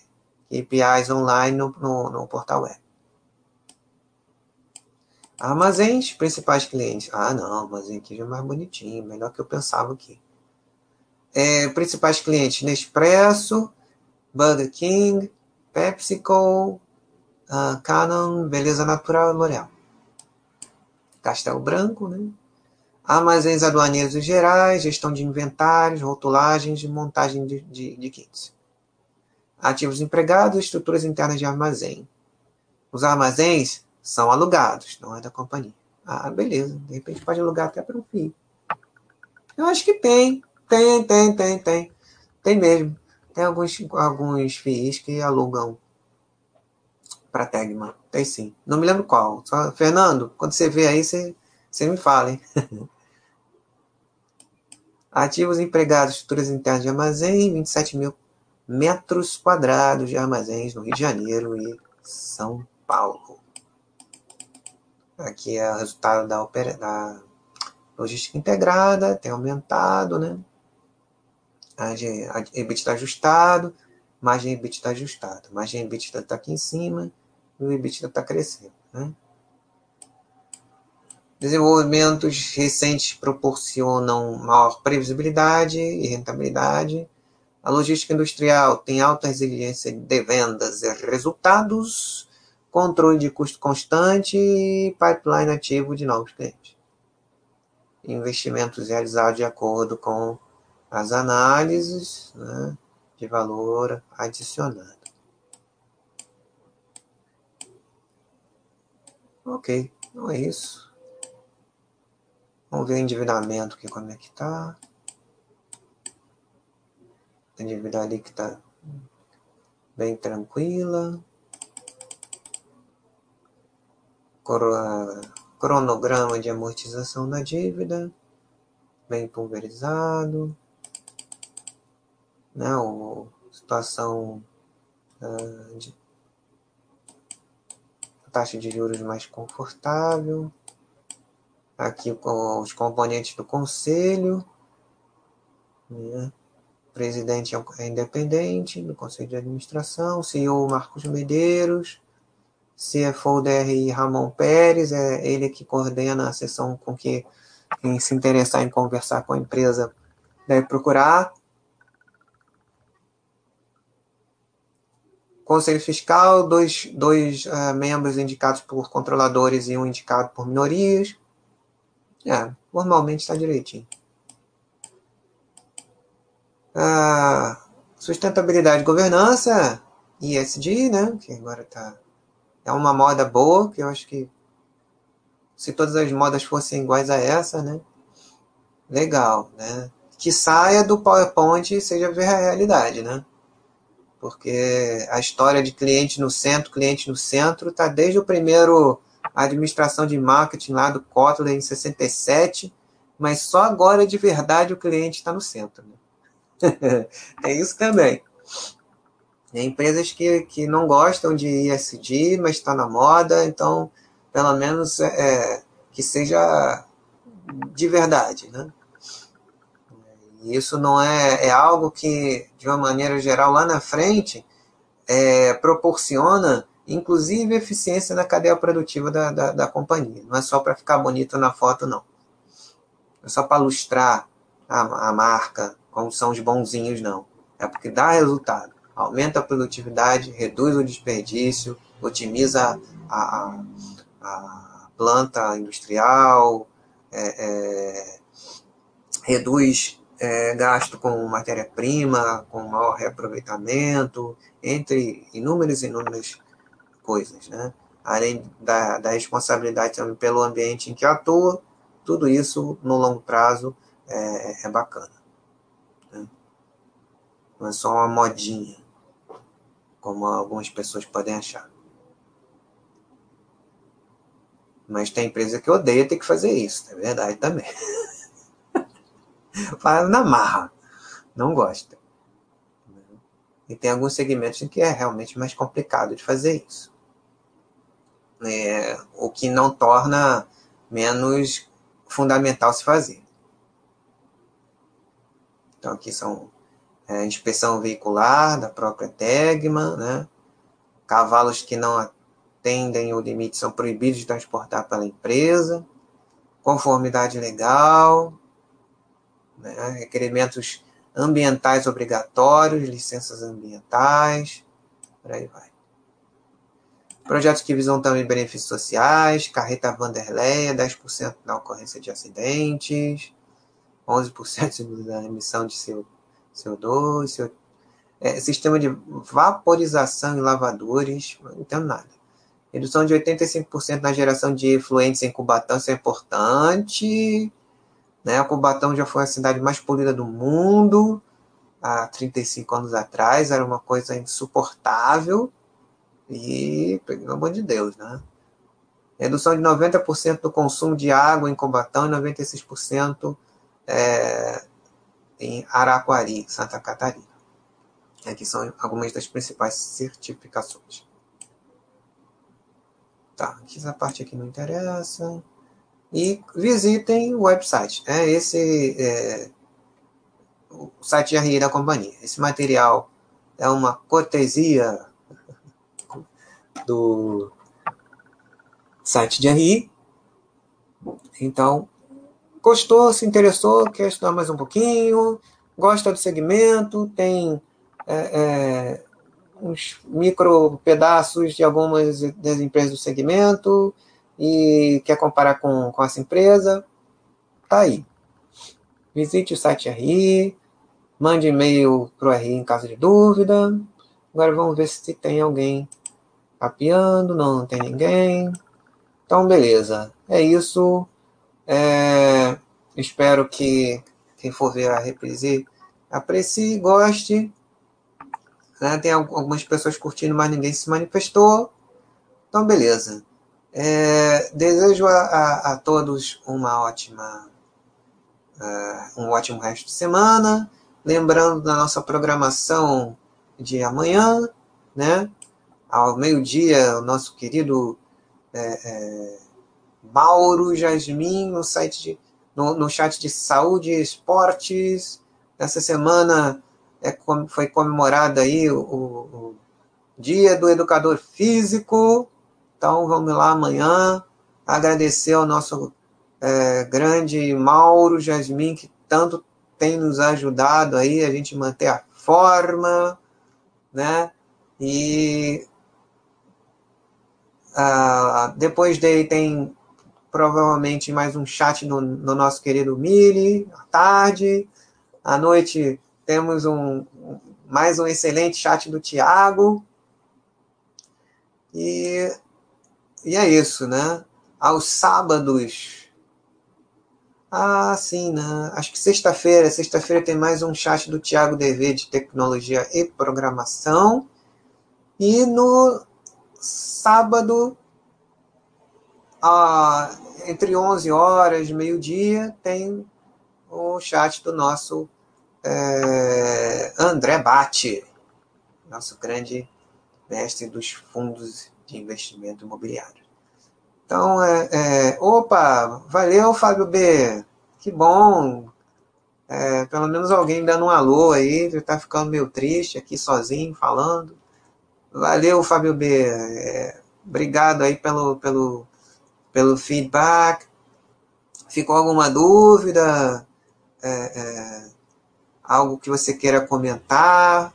APIs online no, no, no portal web. Armazéns, principais clientes. Ah, não, armazém aqui já é mais bonitinho, melhor que eu pensava aqui. É, principais clientes: Nespresso, Burger King, PepsiCo, uh, Canon, Beleza Natural e L'Oreal. Castelo Branco, né? Armazéns aduaneiros e gerais, gestão de inventários, rotulagens e montagem de, de, de kits. Ativos empregados, estruturas internas de armazém. Os armazéns são alugados, não é da companhia. Ah, beleza. De repente pode alugar até para um FII. Eu acho que tem. Tem, tem, tem, tem. Tem mesmo. Tem alguns, alguns FIIs que alugam para Tegman. Tem sim. Não me lembro qual. Só, Fernando, quando você vê aí, você, você me fala, hein? Ativos empregados, estruturas internas de armazém, 27 mil metros quadrados de armazéns no Rio de Janeiro e São Paulo. Aqui é o resultado da, da logística integrada, tem aumentado, né? A EBITDA ajustado, margem EBITDA ajustada. Margem EBITDA está aqui em cima e o EBITDA está crescendo, né? Desenvolvimentos recentes proporcionam maior previsibilidade e rentabilidade. A logística industrial tem alta resiliência de vendas e resultados, controle de custo constante e pipeline ativo de novos clientes. Investimentos realizados de acordo com as análises né, de valor adicionado. Ok, então é isso. Vamos ver o endividamento aqui, como é que tá. A dívida que tá bem tranquila. Cronograma de amortização da dívida, bem pulverizado. Né, o, situação uh, de taxa de juros mais confortável aqui os componentes do conselho. Né? Presidente é, é independente do conselho de administração, CEO Marcos Medeiros, CFO DRI Ramon Pérez, é ele que coordena a sessão com que quem se interessar em conversar com a empresa deve procurar. Conselho Fiscal, dois, dois uh, membros indicados por controladores e um indicado por minorias. É, normalmente está direitinho. Ah, sustentabilidade e governança, ISD, né? Que agora tá. É uma moda boa, que eu acho que se todas as modas fossem iguais a essa, né? Legal, né? Que saia do PowerPoint e seja ver a realidade, né? Porque a história de cliente no centro, cliente no centro, tá desde o primeiro administração de marketing lá do Kotler em 67, mas só agora de verdade o cliente está no centro. Né? Tem isso também. Tem empresas que, que não gostam de ISD, mas está na moda, então pelo menos é, é, que seja de verdade. Né? E isso não é, é algo que, de uma maneira geral, lá na frente, é, proporciona inclusive eficiência na cadeia produtiva da, da, da companhia. Não é só para ficar bonito na foto, não. Não é só para lustrar a, a marca, como são os bonzinhos, não. É porque dá resultado. Aumenta a produtividade, reduz o desperdício, otimiza a, a, a planta industrial, é, é, reduz é, gasto com matéria-prima, com maior reaproveitamento, entre inúmeros e inúmeros coisas, né? Além da, da responsabilidade também pelo ambiente em que atua, tudo isso no longo prazo é, é bacana. Não é só uma modinha, como algumas pessoas podem achar. Mas tem empresa que odeia ter que fazer isso, é verdade também. Fala na marra, não gosta. E tem alguns segmentos em que é realmente mais complicado de fazer isso é, o que não torna menos fundamental se fazer. Então, aqui são é, inspeção veicular da própria Tegma, né? cavalos que não atendem o limite são proibidos de transportar pela empresa, conformidade legal, né? requerimentos ambientais obrigatórios, licenças ambientais, por aí vai. Projetos que visam também benefícios sociais, carreta Vanderleia, 10% na ocorrência de acidentes, 11% da emissão de CO2, CO... É, sistema de vaporização em lavadores, não entendo nada. Redução de 85% na geração de efluentes em Cubatão, isso é importante. Né? Cubatão já foi a cidade mais poluída do mundo há 35 anos atrás, era uma coisa insuportável. E, pelo amor de Deus, né? Redução de 90% do consumo de água em Combatão e 96% é, em Araquari, Santa Catarina. Aqui são algumas das principais certificações. Tá, essa parte aqui não interessa. E visitem o website. É esse é, o site de RI da companhia. Esse material é uma cortesia do site de RI. Então, gostou, se interessou, quer estudar mais um pouquinho, gosta do segmento, tem é, é, uns micro pedaços de algumas das empresas do segmento e quer comparar com, com essa empresa, tá aí. Visite o site RI, mande e-mail para o RI em caso de dúvida. Agora vamos ver se tem alguém papeando. Não, não tem ninguém. Então, beleza. É isso. É, espero que quem for ver a reprise aprecie, goste. Né? Tem algumas pessoas curtindo, mas ninguém se manifestou. Então, beleza. É, desejo a, a, a, todos uma ótima, uh, um ótimo resto de semana. Lembrando da nossa programação de amanhã, né? Ao meio-dia, o nosso querido é, é, Mauro Jasmin no site de, no, no chat de saúde e esportes. Essa semana é, foi comemorado aí o, o, Dia do Educador Físico. Então vamos lá amanhã agradecer ao nosso é, grande Mauro Jasmin, que tanto tem nos ajudado aí a gente manter a forma, né? E ah, depois dele tem provavelmente mais um chat no, no nosso querido Mili, à tarde. À noite temos um, mais um excelente chat do Tiago. E, e é isso, né? Aos sábados. Ah, sim, né? Acho que sexta-feira. Sexta-feira tem mais um chat do Tiago DV de tecnologia e programação. E no sábado entre 11 horas meio-dia, tem o chat do nosso é, André Bate, nosso grande mestre dos fundos de investimento imobiliário. Então, é, é, opa, valeu, Fábio B. Que bom. É, pelo menos alguém dando um alô aí, está ficando meio triste aqui sozinho falando. Valeu, Fábio B. É, obrigado aí pelo, pelo pelo feedback. Ficou alguma dúvida? É, é, algo que você queira comentar?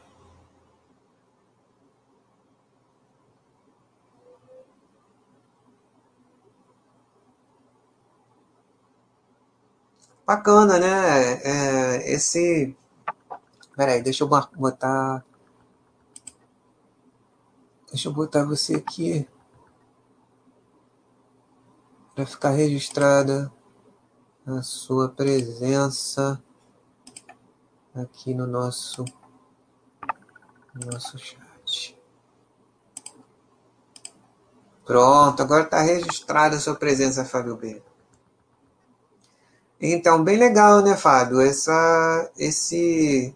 Bacana, né? É, esse. Peraí, deixa eu botar. Deixa eu botar você aqui para ficar registrada a sua presença aqui no nosso, no nosso chat. Pronto, agora está registrada a sua presença, Fábio B. Então, bem legal, né, Fábio? Essa, esse,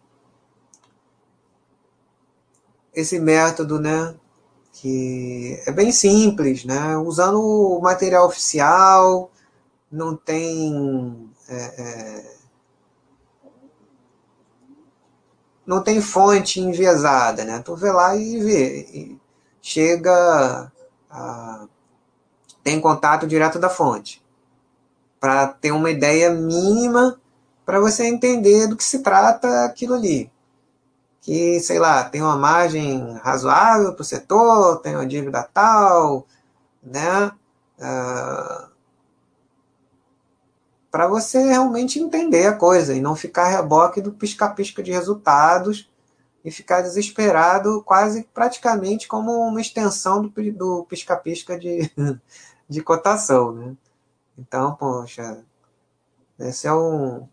esse método, né, que é bem simples, né? Usando o material oficial, não tem é, é, não tem fonte enviesada, né? Tu vê lá e vê, e chega a, tem contato direto da fonte para ter uma ideia mínima para você entender do que se trata aquilo ali que, sei lá, tem uma margem razoável para o setor, tem uma dívida tal, né? Uh, ah, para você realmente entender a coisa e não ficar reboque do pisca-pisca de resultados e ficar desesperado quase praticamente como uma extensão do pisca-pisca de, de cotação, né? Então, poxa, esse é um,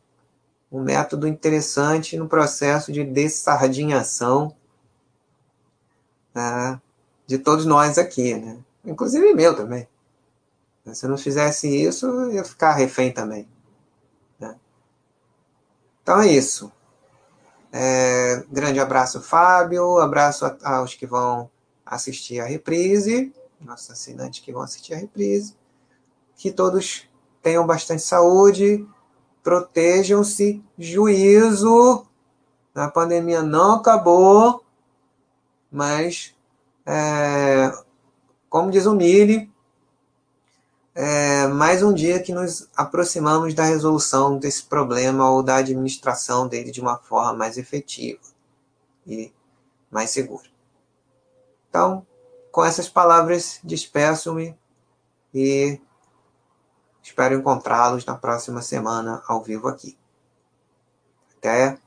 um método interessante no processo de dessardinhação né, de todos nós aqui, né? inclusive meu também. Se eu não fizesse isso, eu ia ficar refém também. Né? Então é isso. É, grande abraço, Fábio. Abraço aos que vão assistir a reprise, nossos assinantes que vão assistir a reprise. Que todos tenham bastante saúde, protejam-se, juízo. A pandemia não acabou, mas, é, como diz o Mili, é mais um dia que nos aproximamos da resolução desse problema ou da administração dele de uma forma mais efetiva e mais segura. Então, com essas palavras, despeço-me e espero encontrá-los na próxima semana ao vivo aqui. Até